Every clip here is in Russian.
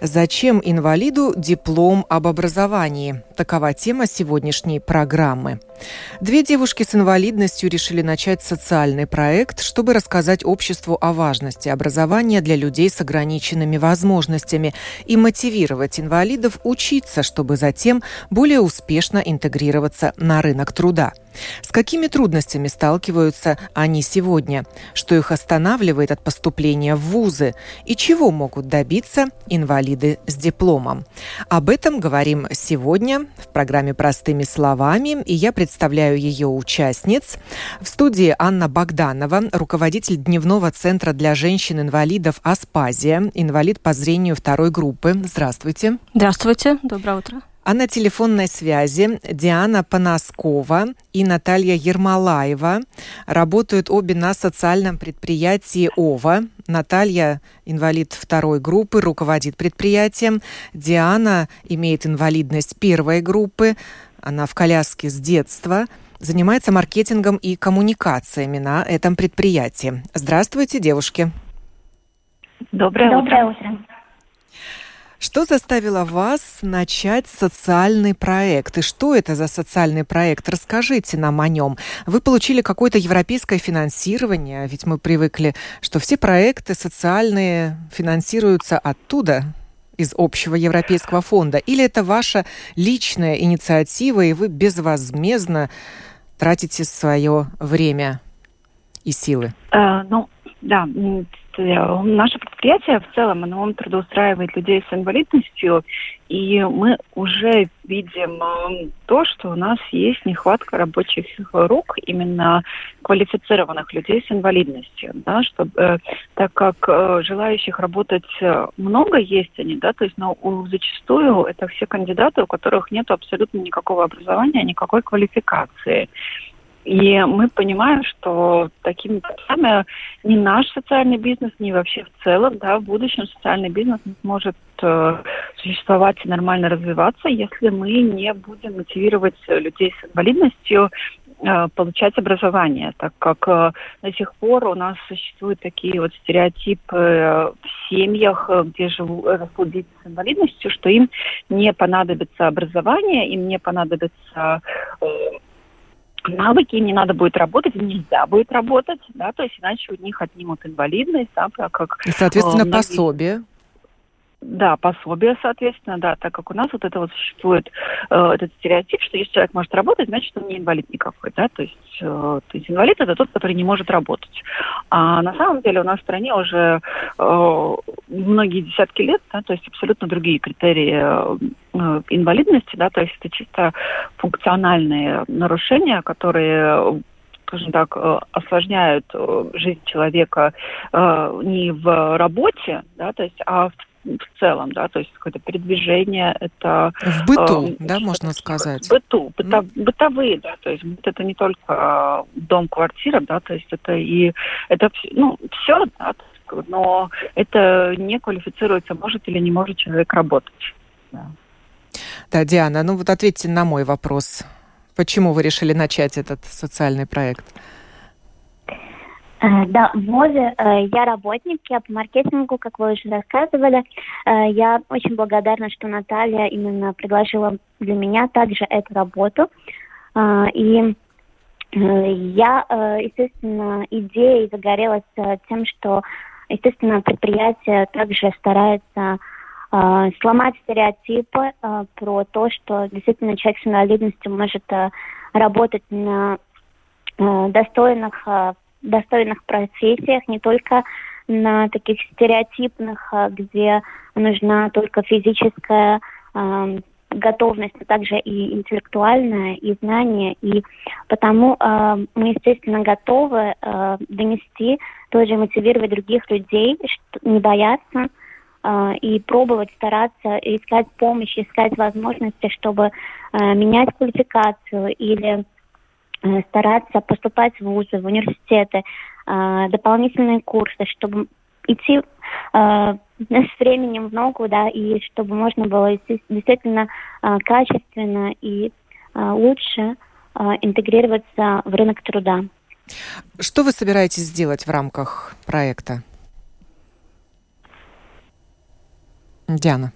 Зачем инвалиду диплом об образовании? Такова тема сегодняшней программы. Две девушки с инвалидностью решили начать социальный проект, чтобы рассказать обществу о важности образования для людей с ограниченными возможностями и мотивировать инвалидов учиться, чтобы затем более успешно интегрироваться на рынок труда. С какими трудностями сталкиваются они сегодня? Что их останавливает от поступления в вузы? И чего могут добиться инвалиды с дипломом? Об этом говорим сегодня в программе «Простыми словами», и я представляю ее участниц. В студии Анна Богданова, руководитель дневного центра для женщин-инвалидов «Аспазия», инвалид по зрению второй группы. Здравствуйте. Здравствуйте, доброе утро. А на телефонной связи Диана Паноскова и Наталья Ермолаева работают обе на социальном предприятии ОВА. Наталья – инвалид второй группы, руководит предприятием. Диана имеет инвалидность первой группы. Она в коляске с детства – занимается маркетингом и коммуникациями на этом предприятии. Здравствуйте, девушки. Доброе, Доброе утро. утро. Что заставило вас начать социальный проект? И что это за социальный проект? Расскажите нам о нем. Вы получили какое-то европейское финансирование, ведь мы привыкли, что все проекты социальные финансируются оттуда, из общего европейского фонда? Или это ваша личная инициатива, и вы безвозмездно тратите свое время и силы? Э, ну, да, Э, наше предприятие в целом, оно трудоустраивает людей с инвалидностью, и мы уже видим э, то, что у нас есть нехватка рабочих рук, именно квалифицированных людей с инвалидностью, да, чтобы, э, так как желающих работать много есть они, да, то есть, но зачастую это все кандидаты, у которых нет абсолютно никакого образования, никакой квалификации. И мы понимаем, что такими путями ни наш социальный бизнес, ни вообще в целом, да, в будущем социальный бизнес не сможет э, существовать и нормально развиваться, если мы не будем мотивировать людей с инвалидностью э, получать образование, так как э, до сих пор у нас существуют такие вот стереотипы э, в семьях, где живут, растут дети с инвалидностью, что им не понадобится образование, им не понадобится э, навыки, им не надо будет работать, нельзя будет работать, да, то есть иначе у них отнимут инвалидность, да, как... И, соответственно, э, многие... пособие. Да, пособие, соответственно, да, так как у нас вот это вот существует э, этот стереотип, что если человек может работать, значит он не инвалид никакой, да, то есть, э, то есть инвалид это тот, который не может работать. А на самом деле у нас в стране уже э, многие десятки лет, да, то есть абсолютно другие критерии э, инвалидности, да, то есть это чисто функциональные нарушения, которые скажем так, э, осложняют э, жизнь человека э, не в работе, да, то есть, а в в целом, да, то есть какое-то передвижение, это... В быту, э, да, можно сказать? В быту, быто, mm. бытовые, да, то есть это не только дом, квартира, да, то есть это и, это, ну, все, да, но это не квалифицируется, может или не может человек работать. Да. Да, Диана, ну вот ответьте на мой вопрос. Почему вы решили начать этот социальный проект? Э, да, в э, я работник, я по маркетингу, как вы уже рассказывали. Э, я очень благодарна, что Наталья именно предложила для меня также эту работу. И я, естественно, идеей загорелась тем, что, естественно, предприятие также старается сломать стереотипы про то, что действительно человек с инвалидностью может работать на достойных достойных профессиях, не только на таких стереотипных, а, где нужна только физическая э, готовность, но также и интеллектуальная, и знание. И потому э, мы, естественно, готовы э, донести, тоже мотивировать других людей, что, не бояться, и пробовать стараться искать помощь, искать возможности, чтобы менять квалификацию или стараться поступать в вузы, в университеты, дополнительные курсы, чтобы идти с временем в ногу, да, и чтобы можно было действительно качественно и лучше интегрироваться в рынок труда. Что вы собираетесь сделать в рамках проекта? Диана.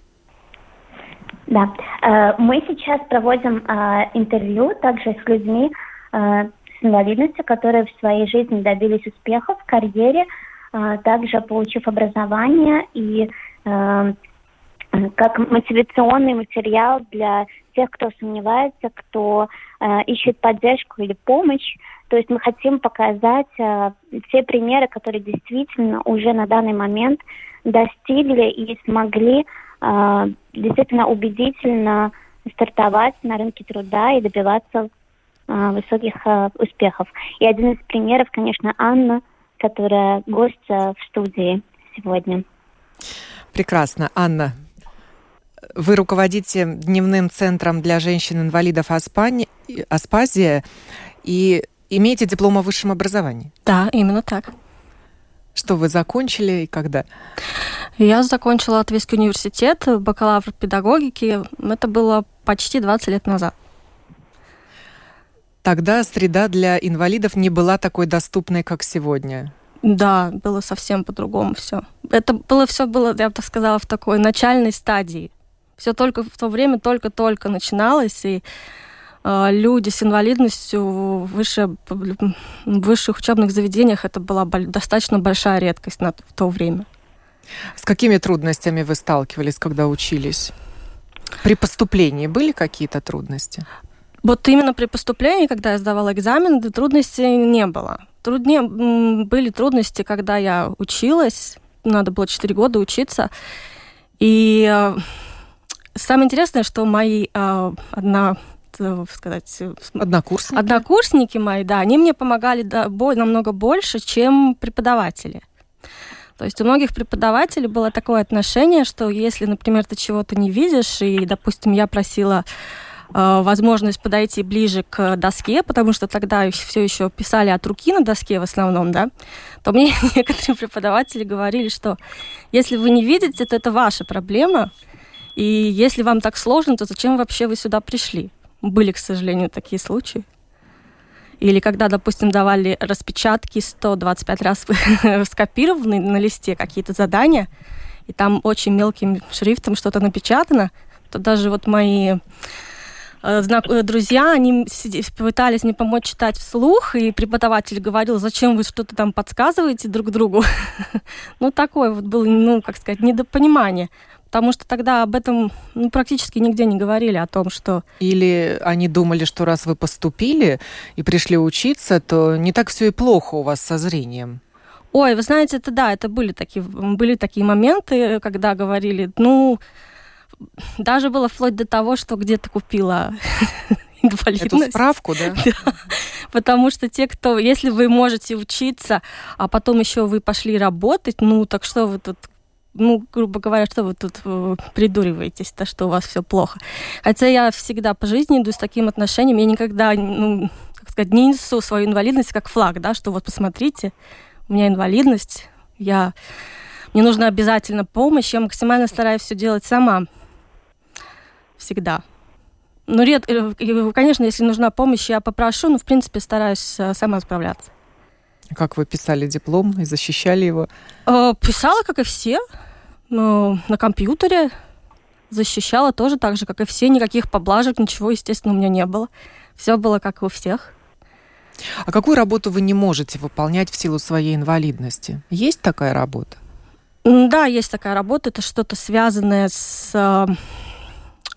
Да, э, мы сейчас проводим э, интервью также с людьми э, с инвалидностью, которые в своей жизни добились успехов в карьере, также получив образование и как мотивационный материал для тех, кто сомневается, кто ищет поддержку или помощь. То есть мы хотим показать э, те примеры, которые действительно уже на данный момент достигли и смогли э, действительно убедительно стартовать на рынке труда и добиваться э, высоких э, успехов. И один из примеров, конечно, Анна, которая гость в студии сегодня. Прекрасно. Анна, вы руководите дневным центром для женщин-инвалидов Аспани... Аспазия. И имеете диплом о высшем образовании? Да, именно так. Что вы закончили и когда? Я закончила Латвийский университет, бакалавр педагогики. Это было почти 20 лет назад. Тогда среда для инвалидов не была такой доступной, как сегодня. Да, было совсем по-другому все. Это было все было, я бы так сказала, в такой начальной стадии. Все только в то время только-только начиналось, и а, люди с инвалидностью в, выше, в высших учебных заведениях это была достаточно большая редкость на, в то время. С какими трудностями вы сталкивались, когда учились? При поступлении были какие-то трудности? Вот именно при поступлении, когда я сдавала экзамен, трудностей не было. Труднее были трудности, когда я училась, надо было 4 года учиться. И э, самое интересное, что мои э, одна Э, сказать... Однокурсники? Однокурсники мои, да, они мне помогали намного больше, чем преподаватели. То есть у многих преподавателей было такое отношение, что если, например, ты чего-то не видишь, и, допустим, я просила возможность подойти ближе к доске, потому что тогда все еще писали от руки на доске в основном, да, то мне некоторые преподаватели говорили, что если вы не видите, то это ваша проблема, и если вам так сложно, то зачем вообще вы сюда пришли? Были, к сожалению, такие случаи. Или когда, допустим, давали распечатки 125 раз скопированные на листе какие-то задания, и там очень мелким шрифтом что-то напечатано, то даже вот мои э, э, друзья, они пытались мне помочь читать вслух, и преподаватель говорил, зачем вы что-то там подсказываете друг другу. ну, такое вот было, ну, как сказать, недопонимание потому что тогда об этом ну, практически нигде не говорили о том, что... Или они думали, что раз вы поступили и пришли учиться, то не так все и плохо у вас со зрением. Ой, вы знаете, это да, это были такие, были такие моменты, когда говорили, ну, даже было вплоть до того, что где-то купила инвалидность. Эту справку, да? да? Потому что те, кто, если вы можете учиться, а потом еще вы пошли работать, ну так что вы тут ну, грубо говоря, что вы тут э, придуриваетесь, то, что у вас все плохо. Хотя я всегда по жизни иду с таким отношением, я никогда, ну, как сказать, не несу свою инвалидность как флаг, да, что вот посмотрите, у меня инвалидность, я, мне нужна обязательно помощь, я максимально стараюсь все делать сама. Всегда. Ну, ред, э, конечно, если нужна помощь, я попрошу, но, в принципе, стараюсь э, сама справляться. Как вы писали диплом и защищали его? Э, писала, как и все, на компьютере. Защищала тоже так же, как и все. Никаких поблажек, ничего, естественно, у меня не было. Все было как у всех. А какую работу вы не можете выполнять в силу своей инвалидности? Есть такая работа? Да, есть такая работа. Это что-то связанное с, э,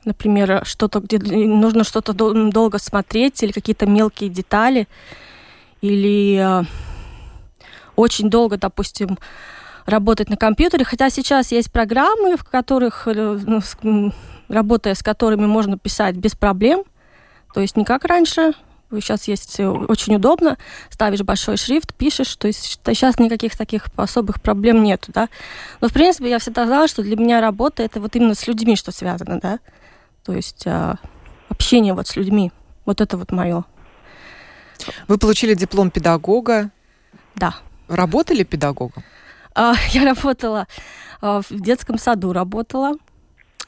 например, что-то, где нужно что-то долго смотреть или какие-то мелкие детали, или э, очень долго, допустим, работать на компьютере, хотя сейчас есть программы, в которых, э, ну, работая с которыми можно писать без проблем, то есть не как раньше, Сейчас есть э, очень удобно, ставишь большой шрифт, пишешь, то есть сейчас никаких таких особых проблем нету, да. Но, в принципе, я всегда знала, что для меня работа это вот именно с людьми, что связано, да. То есть а, общение вот с людьми. Вот это вот мое. Вы получили диплом педагога. Да. Работали педагогом? А, я работала а, в детском саду, работала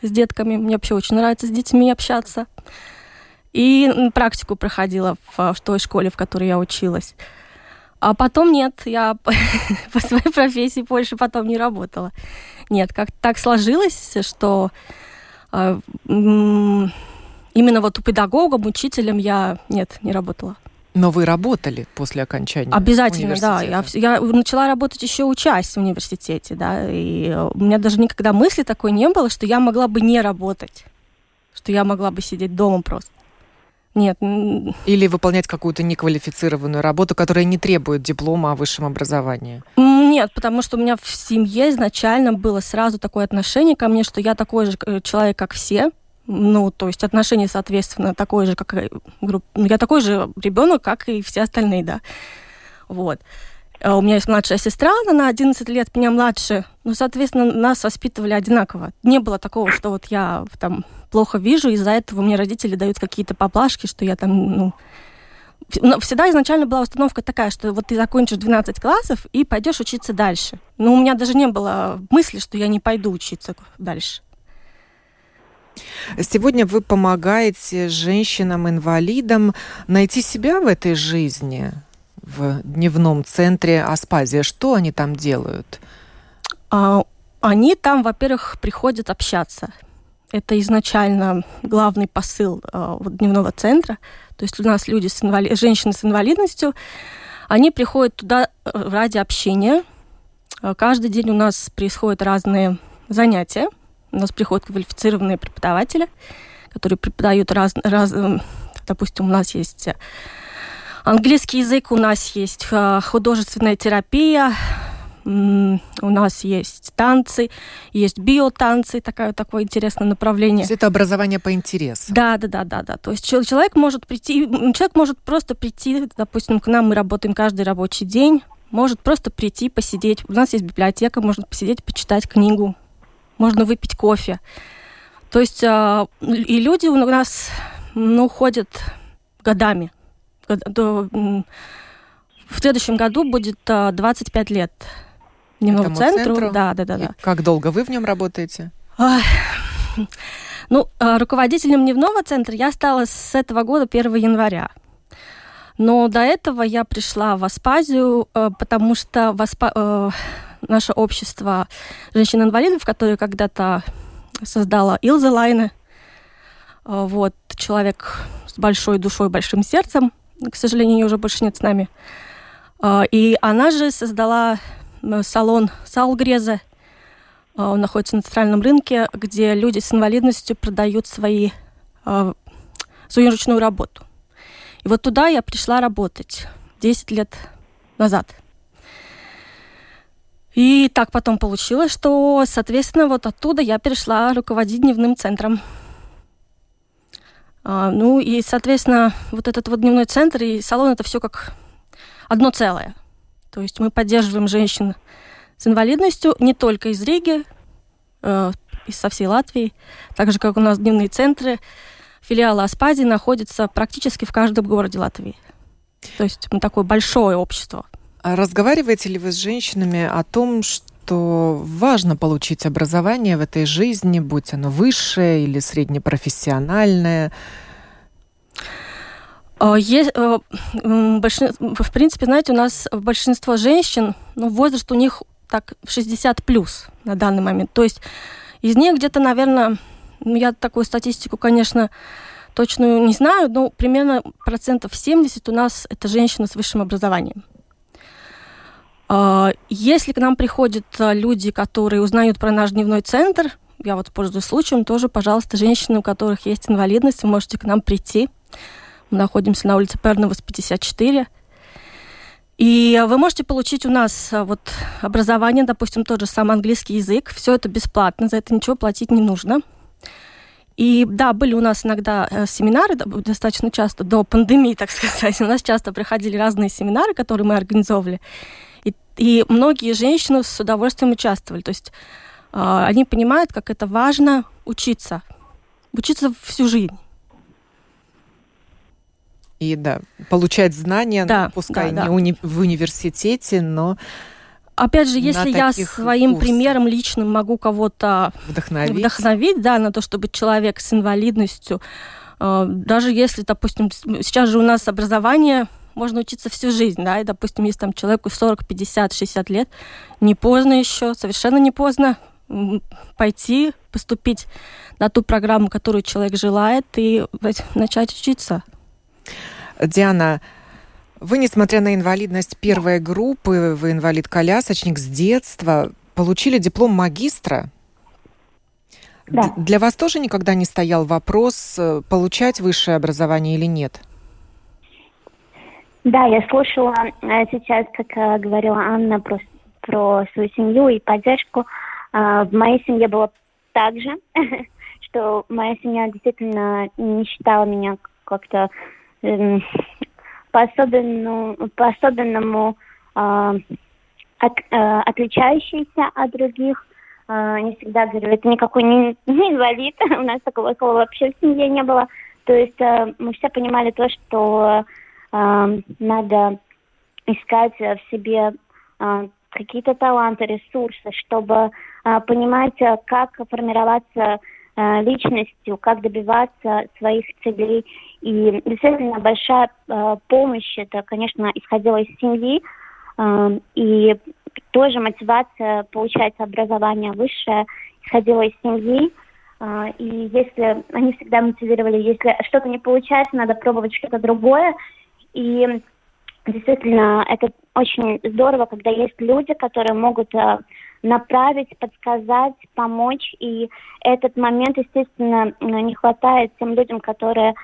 с детками. Мне вообще очень нравится с детьми общаться. И практику проходила в, в той школе, в которой я училась. А потом нет, я по своей профессии больше потом не работала. Нет, как так сложилось, что именно вот у педагогом, учителем я нет, не работала. Но вы работали после окончания Обязательно, да. Я, я начала работать еще учась в университете, да, и у меня даже никогда мысли такой не было, что я могла бы не работать, что я могла бы сидеть дома просто. Нет. Или выполнять какую-то неквалифицированную работу, которая не требует диплома о высшем образовании? Нет, потому что у меня в семье изначально было сразу такое отношение ко мне, что я такой же э, человек, как все, ну, то есть отношение, соответственно, такое же, как групп... Ну, я такой же ребенок, как и все остальные, да. Вот. А у меня есть младшая сестра, она на 11 лет меня младше. Ну, соответственно, нас воспитывали одинаково. Не было такого, что вот я там плохо вижу, из-за этого мне родители дают какие-то поблажки, что я там, ну... Всегда изначально была установка такая, что вот ты закончишь 12 классов и пойдешь учиться дальше. Но у меня даже не было мысли, что я не пойду учиться дальше. Сегодня вы помогаете женщинам-инвалидам найти себя в этой жизни в дневном центре Аспазия. Что они там делают? А, они там, во-первых, приходят общаться. Это изначально главный посыл э, дневного центра. То есть у нас люди с инвали... женщины с инвалидностью, они приходят туда э, ради общения. Каждый день у нас происходят разные занятия. У нас приходят квалифицированные преподаватели, которые преподают раз, раз, эм, допустим, у нас есть английский язык, у нас есть э, художественная терапия, у нас есть танцы, есть биотанцы, такое, такое интересное направление. То есть это образование по интересу. Да, да, да, да, да. То есть человек может прийти, человек может просто прийти, допустим, к нам мы работаем каждый рабочий день, может просто прийти, посидеть. У нас есть библиотека, можно посидеть, почитать книгу, можно выпить кофе. То есть а, и люди у нас ну, ходят годами. В следующем году будет 25 а, лет дневному центру. центру. Да, да, да, да. Как долго вы в нем работаете? Ну, а, руководителем дневного центра я стала с этого года 1 января. Но до этого я пришла в Аспазию, потому что в Аспа наше общество женщин-инвалидов, которое когда-то создала Илза Лайне. А, вот, человек с большой душой, большим сердцем. К сожалению, ее уже больше нет с нами. А, и она же создала салон Салгреза. А, он находится на центральном рынке, где люди с инвалидностью продают свои, свою ручную работу. И вот туда я пришла работать 10 лет назад – и так потом получилось, что, соответственно, вот оттуда я перешла руководить дневным центром. А, ну и, соответственно, вот этот вот дневной центр и салон это все как одно целое. То есть мы поддерживаем женщин с инвалидностью не только из Риги, э, из со всей Латвии, так же как у нас дневные центры, филиалы Аспади находятся практически в каждом городе Латвии. То есть мы такое большое общество. А разговариваете ли вы с женщинами о том, что важно получить образование в этой жизни, будь оно высшее или среднепрофессиональное? А, э, в принципе, знаете, у нас большинство женщин, ну, возраст у них так 60 плюс на данный момент. То есть из них где-то, наверное, ну, я такую статистику, конечно, точную не знаю, но примерно процентов 70 у нас это женщины с высшим образованием. А, если к нам приходят а, люди, которые узнают про наш дневной центр, я вот пользуюсь случаем, тоже, пожалуйста, женщины, у которых есть инвалидность, вы можете к нам прийти. Мы находимся на улице Перновас, 54. И вы можете получить у нас а, вот образование, допустим, тот же самый английский язык. Все это бесплатно, за это ничего платить не нужно. И да, были у нас иногда э, семинары, достаточно часто, до пандемии, так сказать. У нас часто проходили разные семинары, которые мы организовывали. И, многие женщины с удовольствием участвовали. То есть э, они понимают, как это важно учиться. Учиться всю жизнь. И да, получать знания, да, пускай да, не да. Уни- в университете, но Опять же, если я своим курсах. примером личным могу кого-то вдохновить. вдохновить, да, на то, чтобы человек с инвалидностью, э, даже если, допустим, сейчас же у нас образование можно учиться всю жизнь, да, и, допустим, если там человеку 40, 50, 60 лет, не поздно еще, совершенно не поздно пойти, поступить на ту программу, которую человек желает, и начать учиться. Диана, вы, несмотря на инвалидность первой группы, вы инвалид-колясочник с детства, получили диплом магистра. Да. Для вас тоже никогда не стоял вопрос, э, получать высшее образование или нет? Да, я слушала э, сейчас, как э, говорила Анна, про, про свою семью и поддержку. В моей семье было так же, что моя семья действительно не считала меня как-то эм, по-особенному, по-особенному э, от, э, отличающийся от других. Э, не всегда говорю, это никакой не, инвалид, у нас такого слова вообще в семье не было. То есть э, мы все понимали то, что э, надо искать в себе э, какие-то таланты, ресурсы, чтобы э, понимать, как формироваться личностью, как добиваться своих целей и действительно большая помощь, это, конечно, исходила из семьи, и тоже мотивация получать образование высшее исходила из семьи. И если они всегда мотивировали, если что-то не получается, надо пробовать что-то другое. И действительно, это очень здорово, когда есть люди, которые могут э, направить, подсказать, помочь. И этот момент, естественно, не хватает тем людям, которые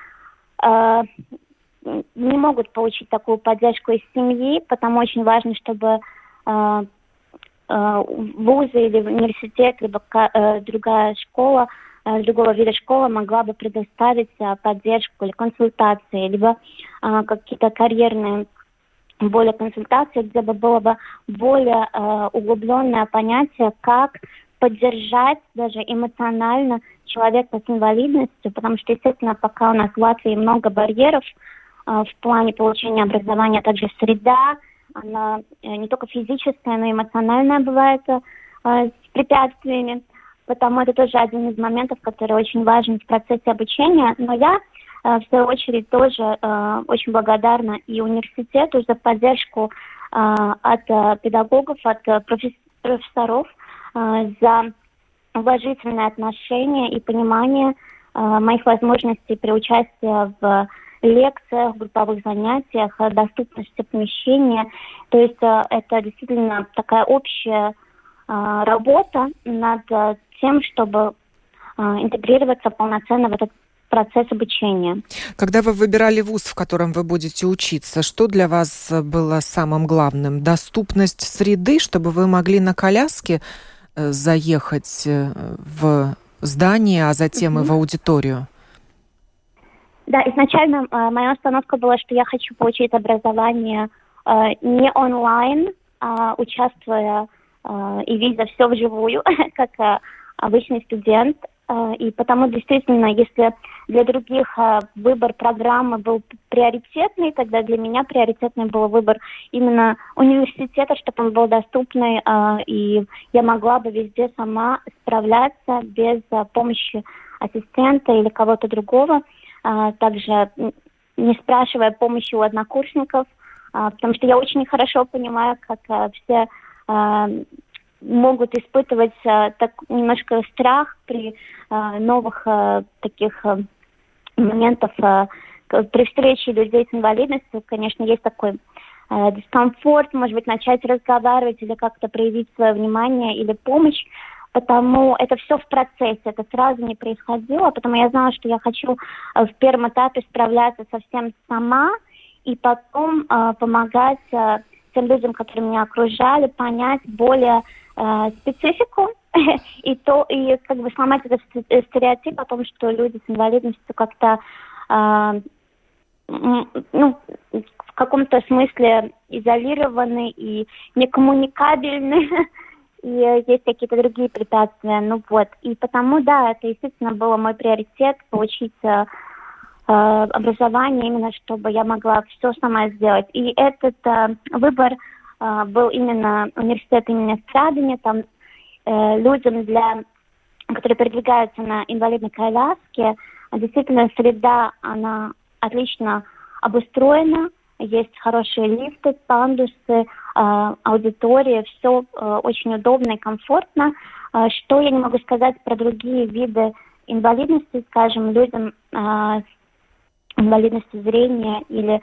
э, не могут получить такую поддержку из семьи, потому очень важно, чтобы э, э, вузы или университет, либо э, другая школа, э, другого вида школа могла бы предоставить э, поддержку или консультации, либо э, какие-то карьерные более консультации, где бы было бы более углубленное понятие, как поддержать даже эмоционально человека с инвалидностью, потому что, естественно, пока у нас в Латвии много барьеров в плане получения образования, а также среда, она не только физическая, но и эмоциональная бывает с препятствиями. Потому это тоже один из моментов, который очень важен в процессе обучения. Но я, э, в свою очередь, тоже э, очень благодарна и университету за поддержку э, от педагогов, от профессоров, за уважительное отношение и понимание моих возможностей при участии в лекциях, групповых занятиях, доступности помещения. То есть это действительно такая общая работа над тем, чтобы интегрироваться полноценно в этот процесс обучения. Когда вы выбирали вуз, в котором вы будете учиться, что для вас было самым главным? Доступность среды, чтобы вы могли на коляске Э, заехать э, в здание, а затем mm-hmm. и в аудиторию? Да, изначально э, моя установка была, что я хочу получить образование э, не онлайн, а участвуя э, и видя все вживую, как обычный студент. Э, и потому действительно, если для других э, выбор программы был приоритетный, тогда для меня приоритетный был выбор именно университета, чтобы он был доступный, э, и я могла бы везде сама справляться без помощи ассистента или кого-то другого. Также не спрашивая помощи у однокурсников, потому что я очень хорошо понимаю, как все могут испытывать э, так немножко страх при э, новых э, таких моментах э, при встрече людей с инвалидностью, конечно, есть такой дискомфорт, может быть, начать разговаривать или как-то проявить свое внимание или помощь, потому это все в процессе, это сразу не происходило, потому я знала, что я хочу в первом этапе справляться совсем сама и потом э, помогать э, тем людям, которые меня окружали, понять более э, специфику и то, и как бы сломать этот стереотип о том, что люди с инвалидностью как-то э, ну, в каком-то смысле изолированы и некоммуникабельны, и есть какие-то другие препятствия. Ну вот. И потому, да, это действительно был мой приоритет получить э, э, образование именно, чтобы я могла все сама сделать. И этот э, выбор э, был именно университет имени Страдания, там э, людям, для, которые передвигаются на инвалидной коляске, действительно среда, она отлично обустроена, есть хорошие лифты, пандусы, э, аудитория, все э, очень удобно и комфортно. Что я не могу сказать про другие виды инвалидности, скажем, людям с инвалидностью зрения или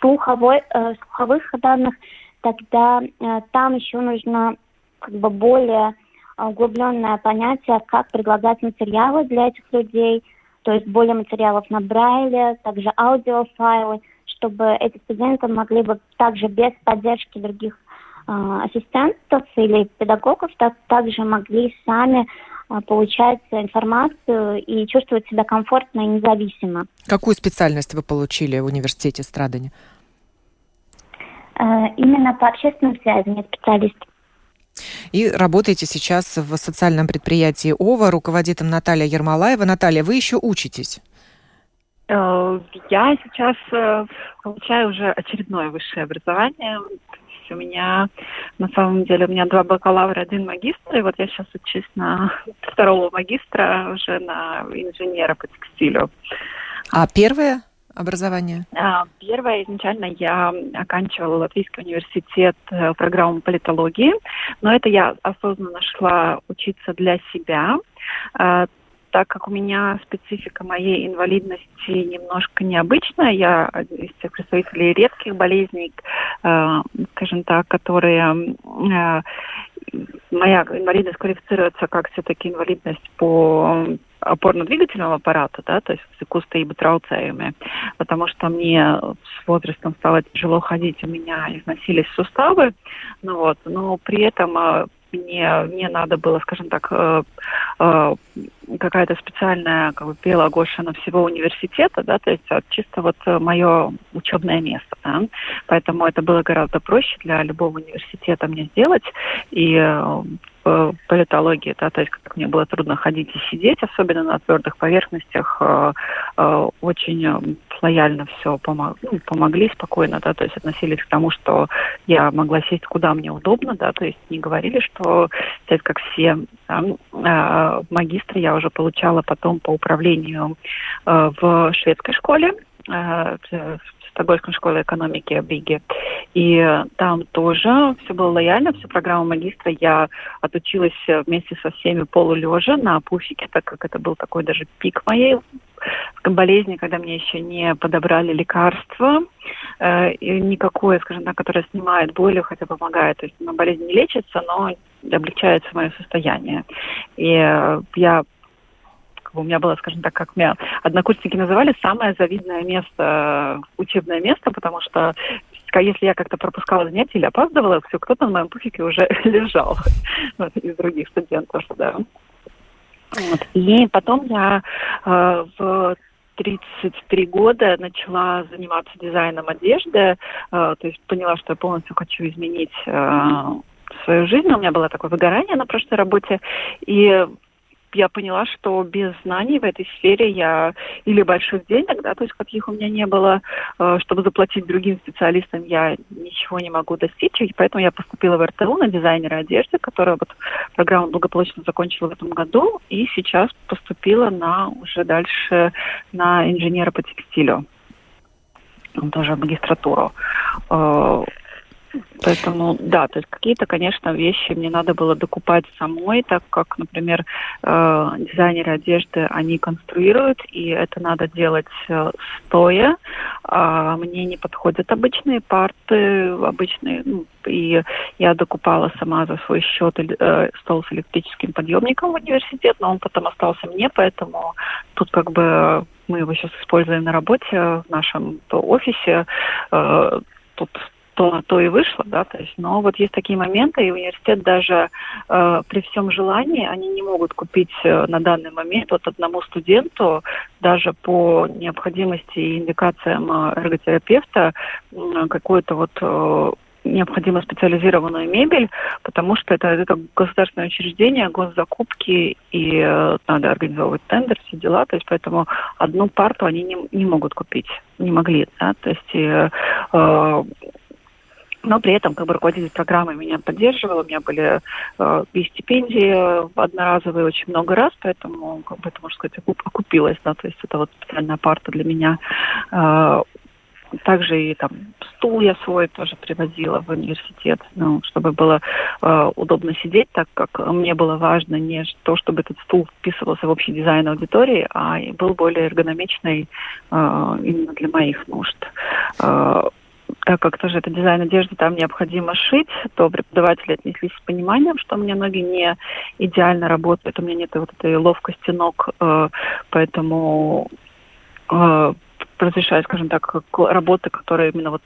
слуховой, э, слуховых данных, тогда э, там еще нужно как бы более углубленное понятие, как предлагать материалы для этих людей, то есть более материалов на Брайле, также аудиофайлы, чтобы эти студенты могли бы также без поддержки других э, ассистентов или педагогов так, также могли сами получать информацию и чувствовать себя комфортно и независимо. Какую специальность вы получили в университете Страдани? Э, именно по общественным связям я специалист. И работаете сейчас в социальном предприятии ОВА, руководит им Наталья Ермолаева. Наталья, вы еще учитесь? Э, я сейчас э, получаю уже очередное высшее образование. У меня, на самом деле, у меня два бакалавра, один магистр, и вот я сейчас учусь на второго магистра уже на инженера по текстилю. А первое образование? А, первое, изначально я оканчивала Латвийский университет э, программу политологии, но это я осознанно шла учиться для себя а, так как у меня специфика моей инвалидности немножко необычная, я из тех представителей редких болезней, э, скажем так, которые э, моя инвалидность квалифицируется как все-таки инвалидность по опорно-двигательного аппарата, да, то есть кусты и трауцеями, потому что мне с возрастом стало тяжело ходить, у меня износились суставы, ну вот, но при этом э, мне не надо было, скажем так, э, э, какая-то специальная как бы, белая на всего университета, да, то есть а чисто вот мое учебное место, да, поэтому это было гораздо проще для любого университета мне сделать, и э, политологии, да, то есть как мне было трудно ходить и сидеть, особенно на твердых поверхностях, э, э, очень лояльно все помог, ну, помогли спокойно, да, то есть относились к тому, что я могла сесть куда мне удобно, да, то есть не говорили, что, так как все да, э, магистры я уже получала потом по управлению э, в шведской школе, э, Стокгольмской школы экономики Бриги. И там тоже все было лояльно, всю программу магистра я отучилась вместе со всеми полулежа на пуфике, так как это был такой даже пик моей болезни, когда мне еще не подобрали лекарства, э, никакое, скажем так, которое снимает боль, хотя помогает. То есть ну, болезнь не лечится, но облегчается мое состояние. И э, я у меня было, скажем так, как меня однокурсники называли, самое завидное место, учебное место, потому что если я как-то пропускала занятия или опаздывала, все, кто-то на моем пуфике уже лежал из других студентов, да. И потом я э, в 33 года начала заниматься дизайном одежды, э, то есть поняла, что я полностью хочу изменить э, свою жизнь. У меня было такое выгорание на прошлой работе, и я поняла, что без знаний в этой сфере я или больших денег, да, то есть каких у меня не было, э, чтобы заплатить другим специалистам, я ничего не могу достичь, и поэтому я поступила в РТУ на дизайнера одежды, которая вот программу благополучно закончила в этом году, и сейчас поступила на уже дальше на инженера по текстилю тоже магистратуру. Поэтому, да, то есть какие-то, конечно, вещи мне надо было докупать самой, так как, например, э, дизайнеры одежды, они конструируют, и это надо делать э, стоя. А мне не подходят обычные парты, обычные, ну, и я докупала сама за свой счет э, стол с электрическим подъемником в университет, но он потом остался мне, поэтому тут как бы мы его сейчас используем на работе в нашем офисе. Э, тут то то и вышло, да, то есть, но вот есть такие моменты, и университет даже э, при всем желании, они не могут купить э, на данный момент вот одному студенту даже по необходимости и индикациям э, эрготерапевта э, какую-то вот э, необходимо специализированную мебель, потому что это, это государственное учреждение, госзакупки, и э, надо организовывать тендер, все дела, то есть поэтому одну парту они не, не могут купить, не могли, да, то есть э, э, но при этом как бы руководитель программы меня поддерживал, у меня были э, и стипендии одноразовые очень много раз, поэтому, как бы это, можно сказать, окупилось, да, то есть это вот специальная парта для меня. Э, также и там стул я свой тоже привозила в университет, ну, чтобы было э, удобно сидеть, так как мне было важно не то, чтобы этот стул вписывался в общий дизайн аудитории, а был более эргономичный э, именно для моих нужд. Э, так как тоже это дизайн одежды, там необходимо шить, то преподаватели отнеслись с пониманием, что у меня ноги не идеально работают, у меня нет вот этой ловкости ног, э, поэтому э, разрешаю, скажем так, работы, которые именно вот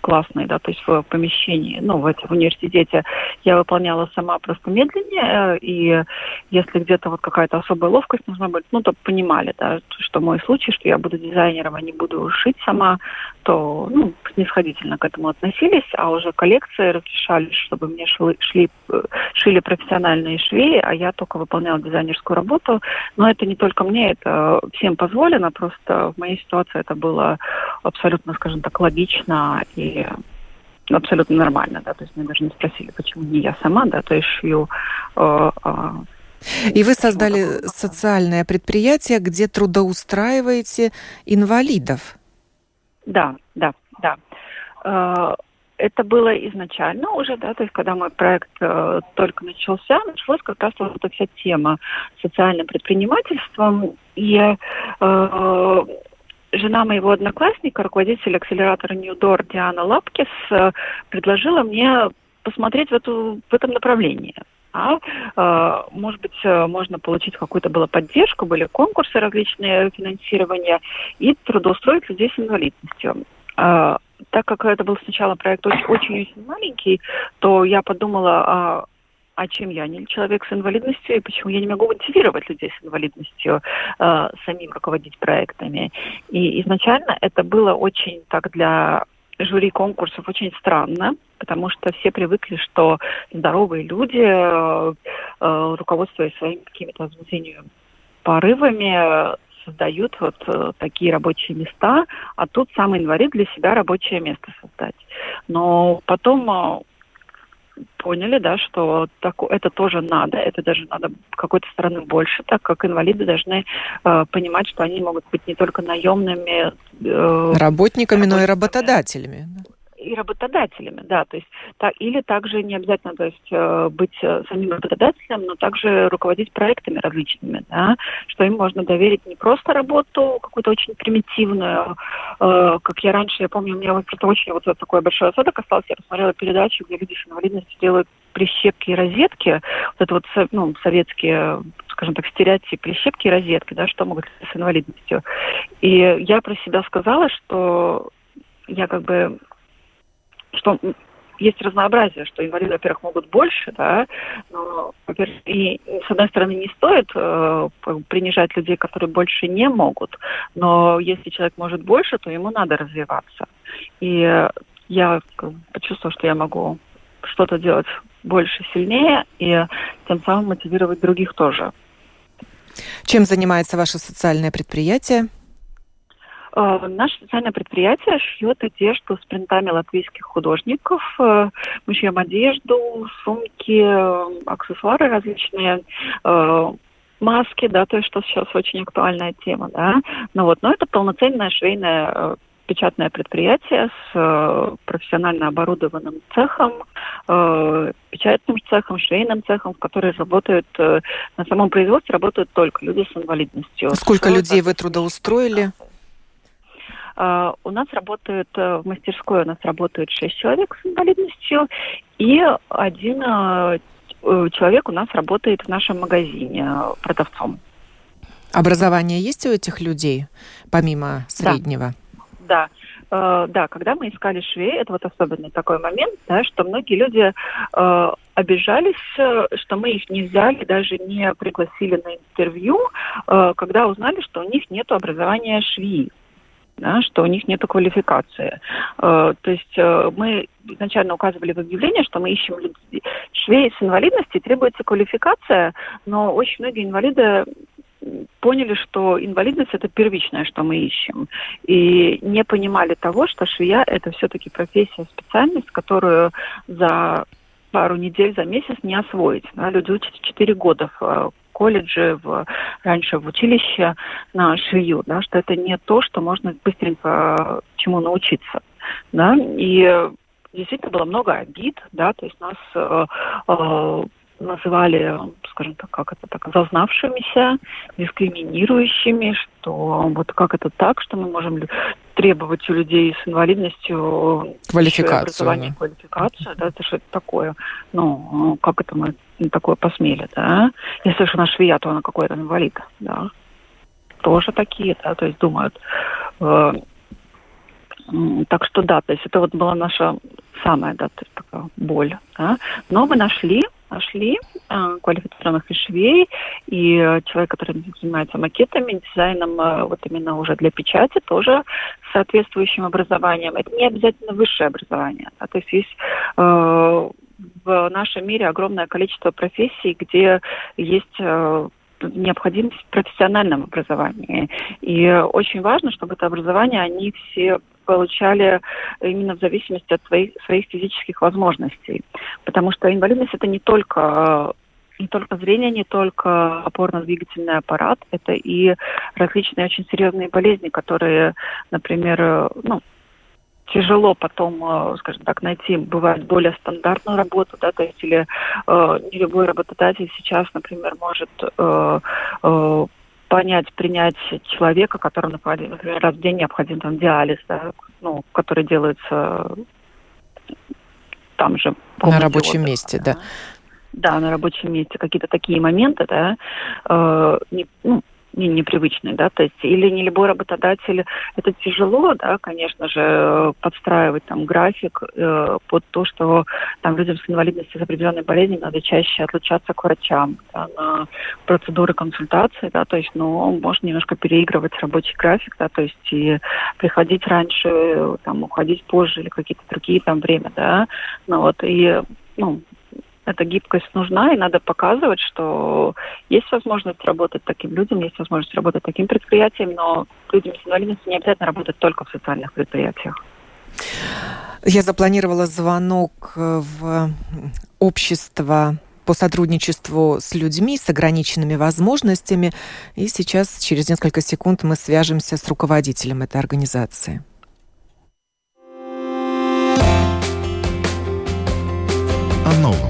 классные, да, то есть в помещении, ну, в, в университете. Я выполняла сама просто медленнее, и если где-то вот какая-то особая ловкость нужна быть, ну, то понимали, да, что мой случай, что я буду дизайнером, а не буду шить сама, то, ну, снисходительно к этому относились, а уже коллекции разрешали, чтобы мне шли, шли, шили профессиональные швеи, а я только выполняла дизайнерскую работу, но это не только мне, это всем позволено, просто в моей ситуации это было абсолютно, скажем так, логично и абсолютно нормально, да, то есть меня даже не спросили, почему не я сама, да, то есть шью э, э, и вы создали социальное предприятие, где трудоустраиваете инвалидов. Да, да, да. Э, это было изначально уже, да, то есть когда мой проект э, только начался, началась как раз вот эта вся тема социальным предпринимательством. И э, жена моего одноклассника, руководитель акселератора Ньюдор Диана Лапкис, э, предложила мне посмотреть в, эту, в этом направлении. А, э, может быть, э, можно получить какую-то было поддержку, были конкурсы различные финансирования и трудоустроить людей с инвалидностью. Так как это был сначала проект очень-очень маленький, то я подумала, а а чем я не человек с инвалидностью, и почему я не могу мотивировать людей с инвалидностью э, самим руководить проектами. И изначально это было очень так для жюри конкурсов очень странно, потому что все привыкли, что здоровые люди, э, э, руководствуясь своими какими-то возбуждениями, порывами, создают вот э, такие рабочие места, а тут сам инвалид для себя рабочее место создать. Но потом э, поняли, да, что так, это тоже надо, это даже надо какой-то стороны больше, так как инвалиды должны э, понимать, что они могут быть не только наемными э, работниками, но и работодателями и работодателями, да, то есть та, или также не обязательно, то есть э, быть э, самим работодателем, но также руководить проектами различными, да, что им можно доверить не просто работу какую-то очень примитивную, э, как я раньше, я помню, у меня вот просто очень вот такой большой осадок остался, я посмотрела передачу, где люди с инвалидностью делают прищепки и розетки, вот это вот, ну, советские, скажем так, стереотип, прищепки и розетки, да, что могут с инвалидностью. И я про себя сказала, что я как бы что есть разнообразие, что инвалиды, во-первых, могут больше, да, но, во-первых, и с одной стороны не стоит э, принижать людей, которые больше не могут, но если человек может больше, то ему надо развиваться. И я почувствовала, что я могу что-то делать больше, сильнее, и тем самым мотивировать других тоже. Чем занимается ваше социальное предприятие? Э, наше социальное предприятие шьет одежду с принтами латвийских художников. Э, мы шьем одежду, сумки, э, аксессуары различные, маски, да, то есть что сейчас очень актуальная тема, да. Ну вот, но это полноценное швейное печатное предприятие с профессионально оборудованным цехом, печатным цехом, швейным цехом, в который работают на самом производстве работают только люди с инвалидностью. Сколько людей вы трудоустроили? Uh, у нас работают uh, в мастерской у нас работают шесть человек с инвалидностью, и один uh, человек у нас работает в нашем магазине продавцом. Образование есть у этих людей, помимо среднего? Да. э, да, когда мы искали швей, это вот особенный такой момент, да, что многие люди э, обижались, э, что мы их не взяли, даже не пригласили на интервью, э, когда узнали, что у них нет образования швеи да, что у них нет квалификации. Э, то есть э, мы изначально указывали в объявлении, что мы ищем швей с инвалидностью, требуется квалификация, но очень многие инвалиды поняли, что инвалидность это первичное, что мы ищем. И не понимали того, что швея это все-таки профессия, специальность, которую за пару недель, за месяц не освоить. Да? Люди учатся 4 года в э, колледже, в, раньше в училище на швею, да, что это не то, что можно быстренько чему научиться. Да? И действительно было много обид, да, то есть нас э, э, называли, скажем так, как это так, зазнавшимися, дискриминирующими, что вот как это так, что мы можем требовать у людей с инвалидностью квалификацию, квалификацию, да, это что это такое? Ну, как это мы такое посмели, да? Если же она швея, то она какой-то инвалид, да. Тоже такие, да, то есть думают. Э, так что да, то есть это вот была наша самая, да, то есть такая боль, да. Но мы нашли нашли э, квалифицированных швей и человек, который занимается макетами, дизайном э, вот именно уже для печати, тоже с соответствующим образованием. Это не обязательно высшее образование. Да, то есть есть э, в нашем мире огромное количество профессий, где есть э, необходимость в профессиональном образовании. И очень важно, чтобы это образование они все получали именно в зависимости от своих, своих физических возможностей. Потому что инвалидность это не только не только зрение, не только опорно-двигательный аппарат, это и различные очень серьезные болезни, которые, например, ну, тяжело потом, э, скажем так, найти, бывает, более стандартную работу, да, то есть или э, не любой работодатель сейчас, например, может э, э, понять, принять человека, которому, например, раз в день необходим там диализ, да, ну, который делается там же. На рабочем отдыха, месте, да. да. Да, на рабочем месте какие-то такие моменты, да, э, не, ну, не, непривычные, да, то есть или не любой работодатель, это тяжело, да, конечно же, подстраивать там график э, под то, что там людям с инвалидностью с определенной болезнью надо чаще отлучаться к врачам да, на процедуры консультации, да, то есть, ну, можно немножко переигрывать рабочий график, да, то есть и приходить раньше, там, уходить позже или какие-то другие там время, да, ну вот, и, ну, эта гибкость нужна, и надо показывать, что есть возможность работать таким людям, есть возможность работать таким предприятием, но людям с инвалидностью не обязательно работать только в социальных предприятиях. Я запланировала звонок в общество по сотрудничеству с людьми с ограниченными возможностями. И сейчас, через несколько секунд, мы свяжемся с руководителем этой организации. О новом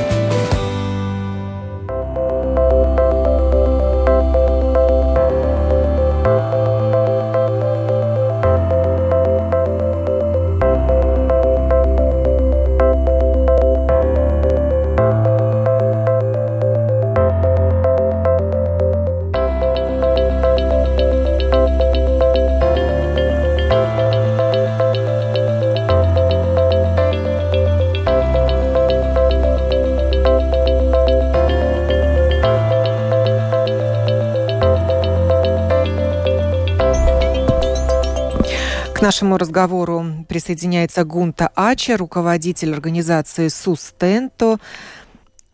Нашему разговору присоединяется Гунта Ача, руководитель организации «Сустенто»,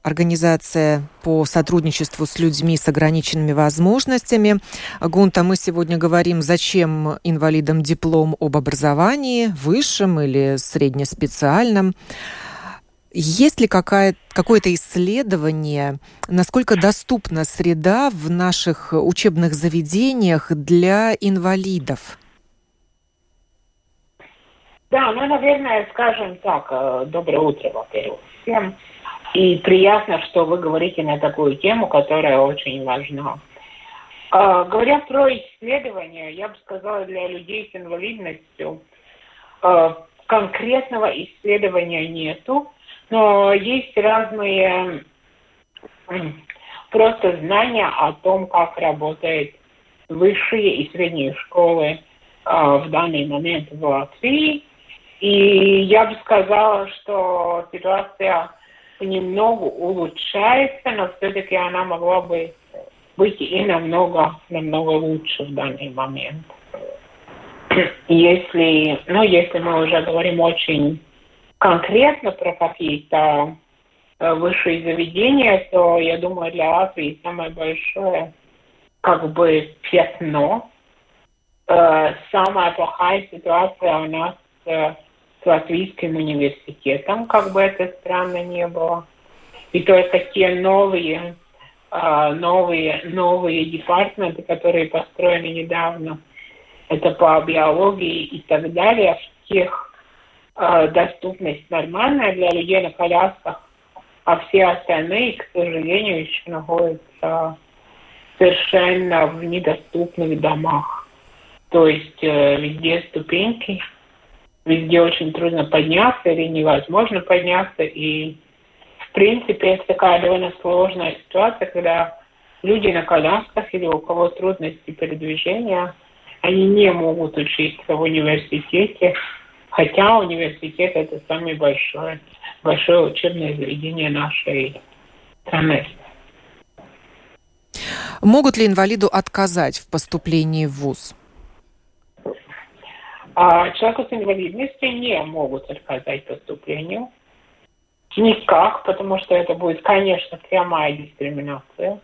организация по сотрудничеству с людьми с ограниченными возможностями. Гунта, мы сегодня говорим, зачем инвалидам диплом об образовании, высшем или среднеспециальном. Есть ли какое-то исследование, насколько доступна среда в наших учебных заведениях для инвалидов? Да, ну, наверное, скажем так, э, доброе утро, во-первых, всем. И приятно, что вы говорите на такую тему, которая очень важна. А, говоря про исследования, я бы сказала, для людей с инвалидностью а, конкретного исследования нету, но есть разные просто знания о том, как работают высшие и средние школы э, в данный момент в Латвии. И я бы сказала, что ситуация понемногу улучшается, но все-таки она могла бы быть и намного, намного лучше в данный момент. Если, ну, если мы уже говорим очень конкретно про какие-то э, высшие заведения, то я думаю, для Латвии самое большое как бы пятно. Э, самая плохая ситуация у нас э, Латвийским университетом, как бы это странно не было. И только те новые, новые, новые департаменты, которые построены недавно, это по биологии и так далее, в тех э, доступность нормальная для людей на колясках, а все остальные, к сожалению, еще находятся совершенно в недоступных домах. То есть э, везде ступеньки, везде очень трудно подняться или невозможно подняться. И, в принципе, это такая довольно сложная ситуация, когда люди на колясках или у кого трудности передвижения, они не могут учиться в университете, Хотя университет это самое большое, большое учебное заведение нашей страны. Могут ли инвалиду отказать в поступлении в ВУЗ? А человеку с инвалидностью не могут отказать поступлению. Никак, потому что это будет, конечно, прямая дискриминация э,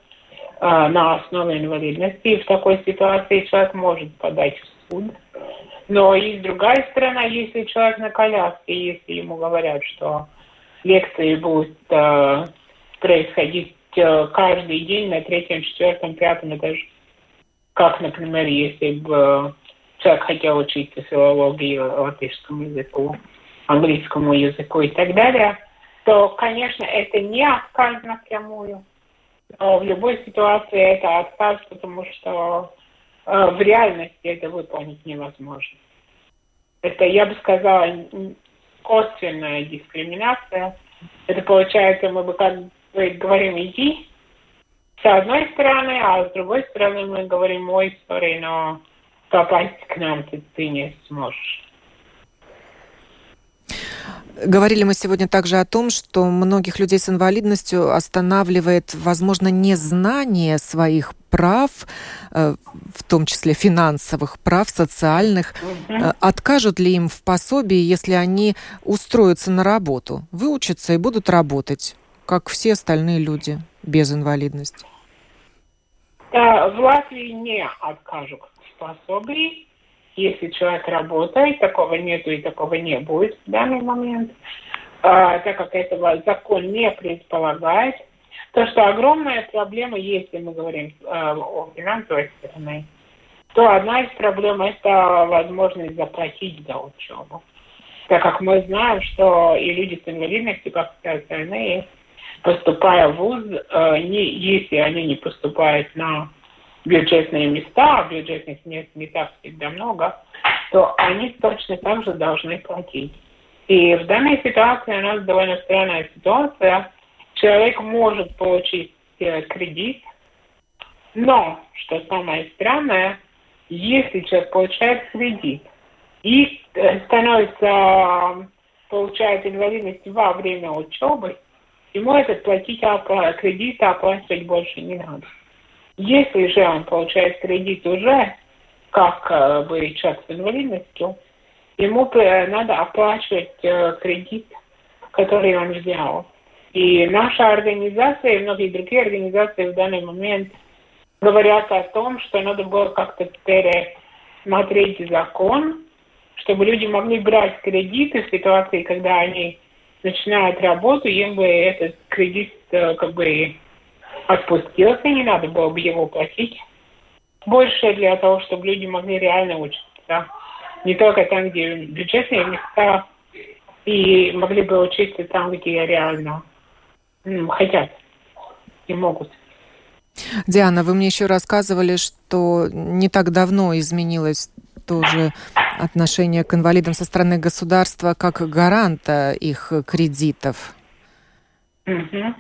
на основе инвалидности. И в такой ситуации человек может подать в суд но и другая сторона, если человек на коляске, если ему говорят, что лекции будут э, происходить э, каждый день на третьем, четвертом, пятом этаже, как, например, если бы человек хотел учиться филологии, латышскому языку, английскому языку и так далее, то, конечно, это не отказ напрямую. Но в любой ситуации это отказ, потому что Э, в реальности это выполнить невозможно. Это, я бы сказала, косвенная дискриминация. Это получается, мы бы как бы говорим «иди», с одной стороны, а с другой стороны мы говорим «ой, sorry, но попасть к нам ты, ты не сможешь». Говорили мы сегодня также о том, что многих людей с инвалидностью останавливает, возможно, незнание своих прав, э, в том числе финансовых прав, социальных. Угу. Откажут ли им в пособии, если они устроятся на работу, выучатся и будут работать, как все остальные люди без инвалидности? В Латвии не откажут в пособии если человек работает, такого нету и такого не будет в данный момент, а, так как этого закон не предполагает. То, что огромная проблема, если мы говорим а, о финансовой стороне, то одна из проблем – это возможность заплатить за учебу. Так как мы знаем, что и люди с инвалидностью, как все остальные, поступая в ВУЗ, э, не, если они не поступают на бюджетные места, а бюджетных мест не так всегда много, то они точно так же должны платить. И в данной ситуации у нас довольно странная ситуация. Человек может получить э, кредит, но, что самое странное, если человек получает кредит и э, становится, получает инвалидность во время учебы, ему этот платить кредит оплачивать больше не надо. Если же он получает кредит уже, как э, бы человек с инвалидностью, ему надо оплачивать э, кредит, который он взял. И наша организация и многие другие организации в данный момент говорят о том, что надо было как-то пересмотреть закон, чтобы люди могли брать кредиты в ситуации, когда они начинают работу, им бы этот кредит э, как бы отпустился, не надо было бы его платить. Больше для того, чтобы люди могли реально учиться. Не только там, где бюджетные места, и могли бы учиться там, где реально ну, хотят и могут. Диана, вы мне еще рассказывали, что не так давно изменилось тоже отношение к инвалидам со стороны государства как гаранта их кредитов. Угу.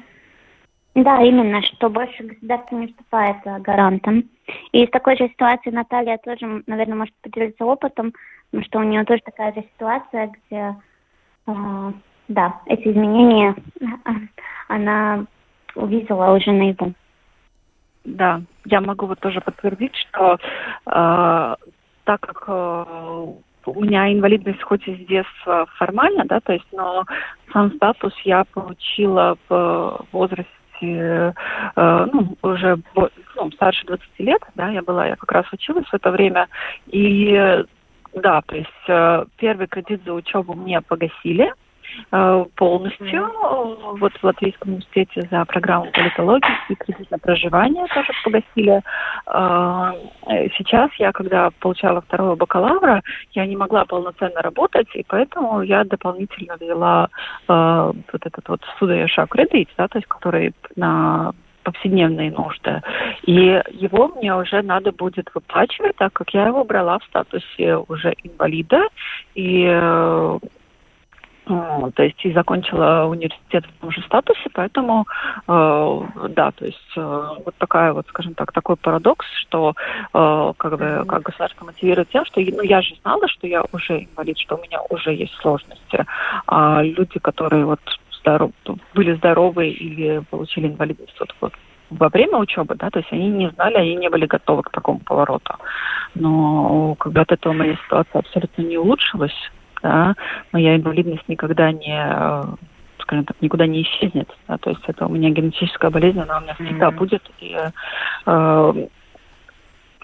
Да, именно, что больше государство не выступает гарантом. И из такой же ситуации Наталья тоже, наверное, может поделиться опытом, что у нее тоже такая же ситуация, где, э, да, эти изменения она увидела уже наяву. Да, я могу вот тоже подтвердить, что э, так как э, у меня инвалидность хоть и с детства формально, да, то есть, но сам статус я получила в возрасте э, ну, уже ну, старше 20 лет, да, я была, я как раз училась в это время, и да, то есть э, первый кредит за учебу мне погасили, Э, полностью mm-hmm. вот в Латвийском университете за программу политологии и кредит на проживание тоже погасили. Э, сейчас я, когда получала второго бакалавра, я не могла полноценно работать, и поэтому я дополнительно взяла вот этот вот судаеша кредит, да, то есть который на повседневные нужды. И его мне уже надо будет выплачивать, так как я его брала в статусе уже инвалида. И то есть и закончила университет в том же статусе, поэтому э, да, то есть э, вот такая вот, скажем так, такой парадокс, что э, как бы как государство мотивирует тем, что ну я же знала, что я уже инвалид, что у меня уже есть сложности, а люди, которые вот здоров, были здоровы или получили инвалидность вот, вот во время учебы, да, то есть они не знали, они не были готовы к такому повороту. Но когда от этого моя ситуация абсолютно не улучшилась, да, моя инвалидность никогда не э, скажем так, никуда не исчезнет. Да, то есть это у меня генетическая болезнь, она у меня всегда mm-hmm. будет. И, э, э,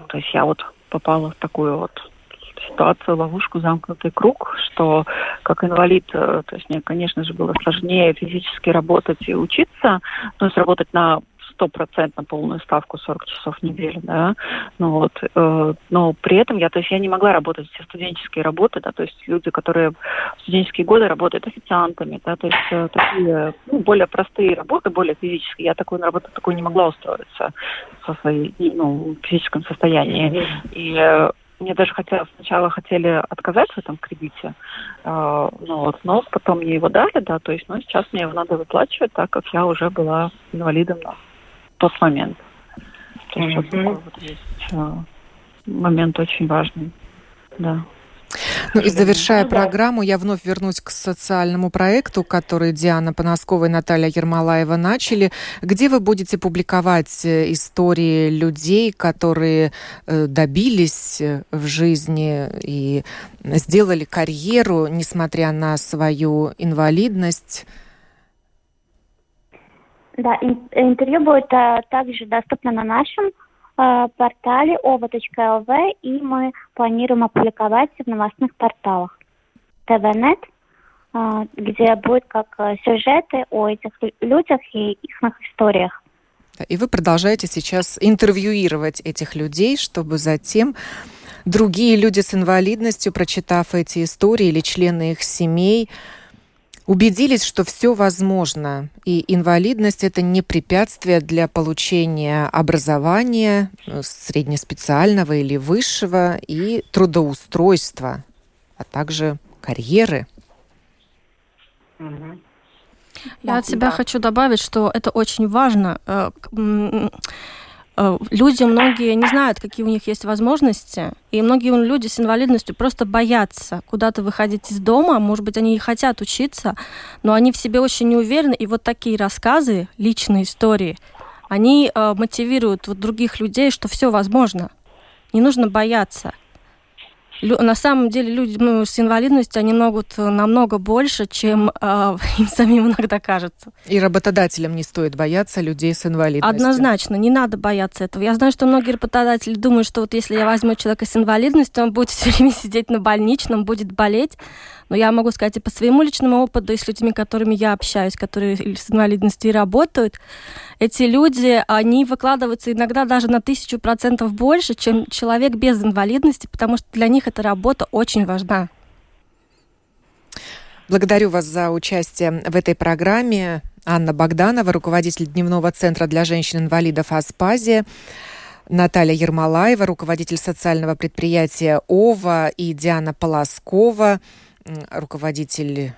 то есть я вот попала в такую вот ситуацию, ловушку, замкнутый круг, что как инвалид, э, то есть мне, конечно же, было сложнее физически работать и учиться, то есть работать на стопроцентно полную ставку 40 часов в неделю, да, ну вот, э, но при этом я, то есть я не могла работать все студенческие работы, да, то есть люди, которые в студенческие годы работают официантами, да, то есть э, такие, ну, более простые работы, более физические, я такую на работу такой не могла устроиться со своей, ну, физическом состоянии, и э, мне даже хотя, сначала хотели отказать в этом кредите, э, ну, вот, но потом мне его дали, да, то есть, ну, сейчас мне его надо выплачивать, так как я уже была инвалидом на тот момент. То есть mm-hmm. вот такой вот есть э, момент очень важный, да. Ну и завершая ну, программу, я вновь вернусь к социальному проекту, который Диана Поноскова и Наталья Ермолаева начали. Где вы будете публиковать э, истории людей, которые э, добились в жизни и сделали карьеру, несмотря на свою инвалидность? Да, интервью будет а, также доступно на нашем а, портале ova.lv, и мы планируем опубликовать в новостных порталах ТВНет, а, где будет как сюжеты о этих людях и их историях. И вы продолжаете сейчас интервьюировать этих людей, чтобы затем другие люди с инвалидностью, прочитав эти истории или члены их семей, убедились, что все возможно, и инвалидность это не препятствие для получения образования э, среднеспециального или высшего и трудоустройства, а также карьеры. Я от себя да. хочу добавить, что это очень важно э, Э, люди многие не знают, какие у них есть возможности, и многие люди с инвалидностью просто боятся куда-то выходить из дома, может быть, они и хотят учиться, но они в себе очень не уверены, и вот такие рассказы, личные истории, они э, мотивируют вот других людей, что все возможно. Не нужно бояться на самом деле люди ну, с инвалидностью, они могут э, намного больше, чем э, им самим иногда кажется. И работодателям не стоит бояться людей с инвалидностью. Однозначно, не надо бояться этого. Я знаю, что многие работодатели думают, что вот если я возьму человека с инвалидностью, он будет все время сидеть на больничном, будет болеть. Но я могу сказать и по своему личному опыту, и с людьми, которыми я общаюсь, которые с инвалидностью работают, эти люди, они выкладываются иногда даже на тысячу процентов больше, чем человек без инвалидности, потому что для них эта работа очень важна. Благодарю вас за участие в этой программе. Анна Богданова, руководитель Дневного центра для женщин-инвалидов «Аспазия». Наталья Ермолаева, руководитель социального предприятия ОВА и Диана Полоскова, руководитель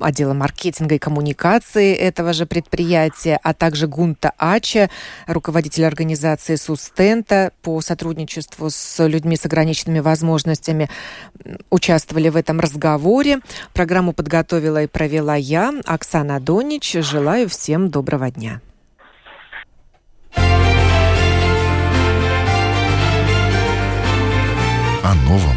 отдела маркетинга и коммуникации этого же предприятия, а также Гунта Ача, руководитель организации Сустента по сотрудничеству с людьми с ограниченными возможностями, участвовали в этом разговоре. Программу подготовила и провела я, Оксана Донич. Желаю всем доброго дня. О новом,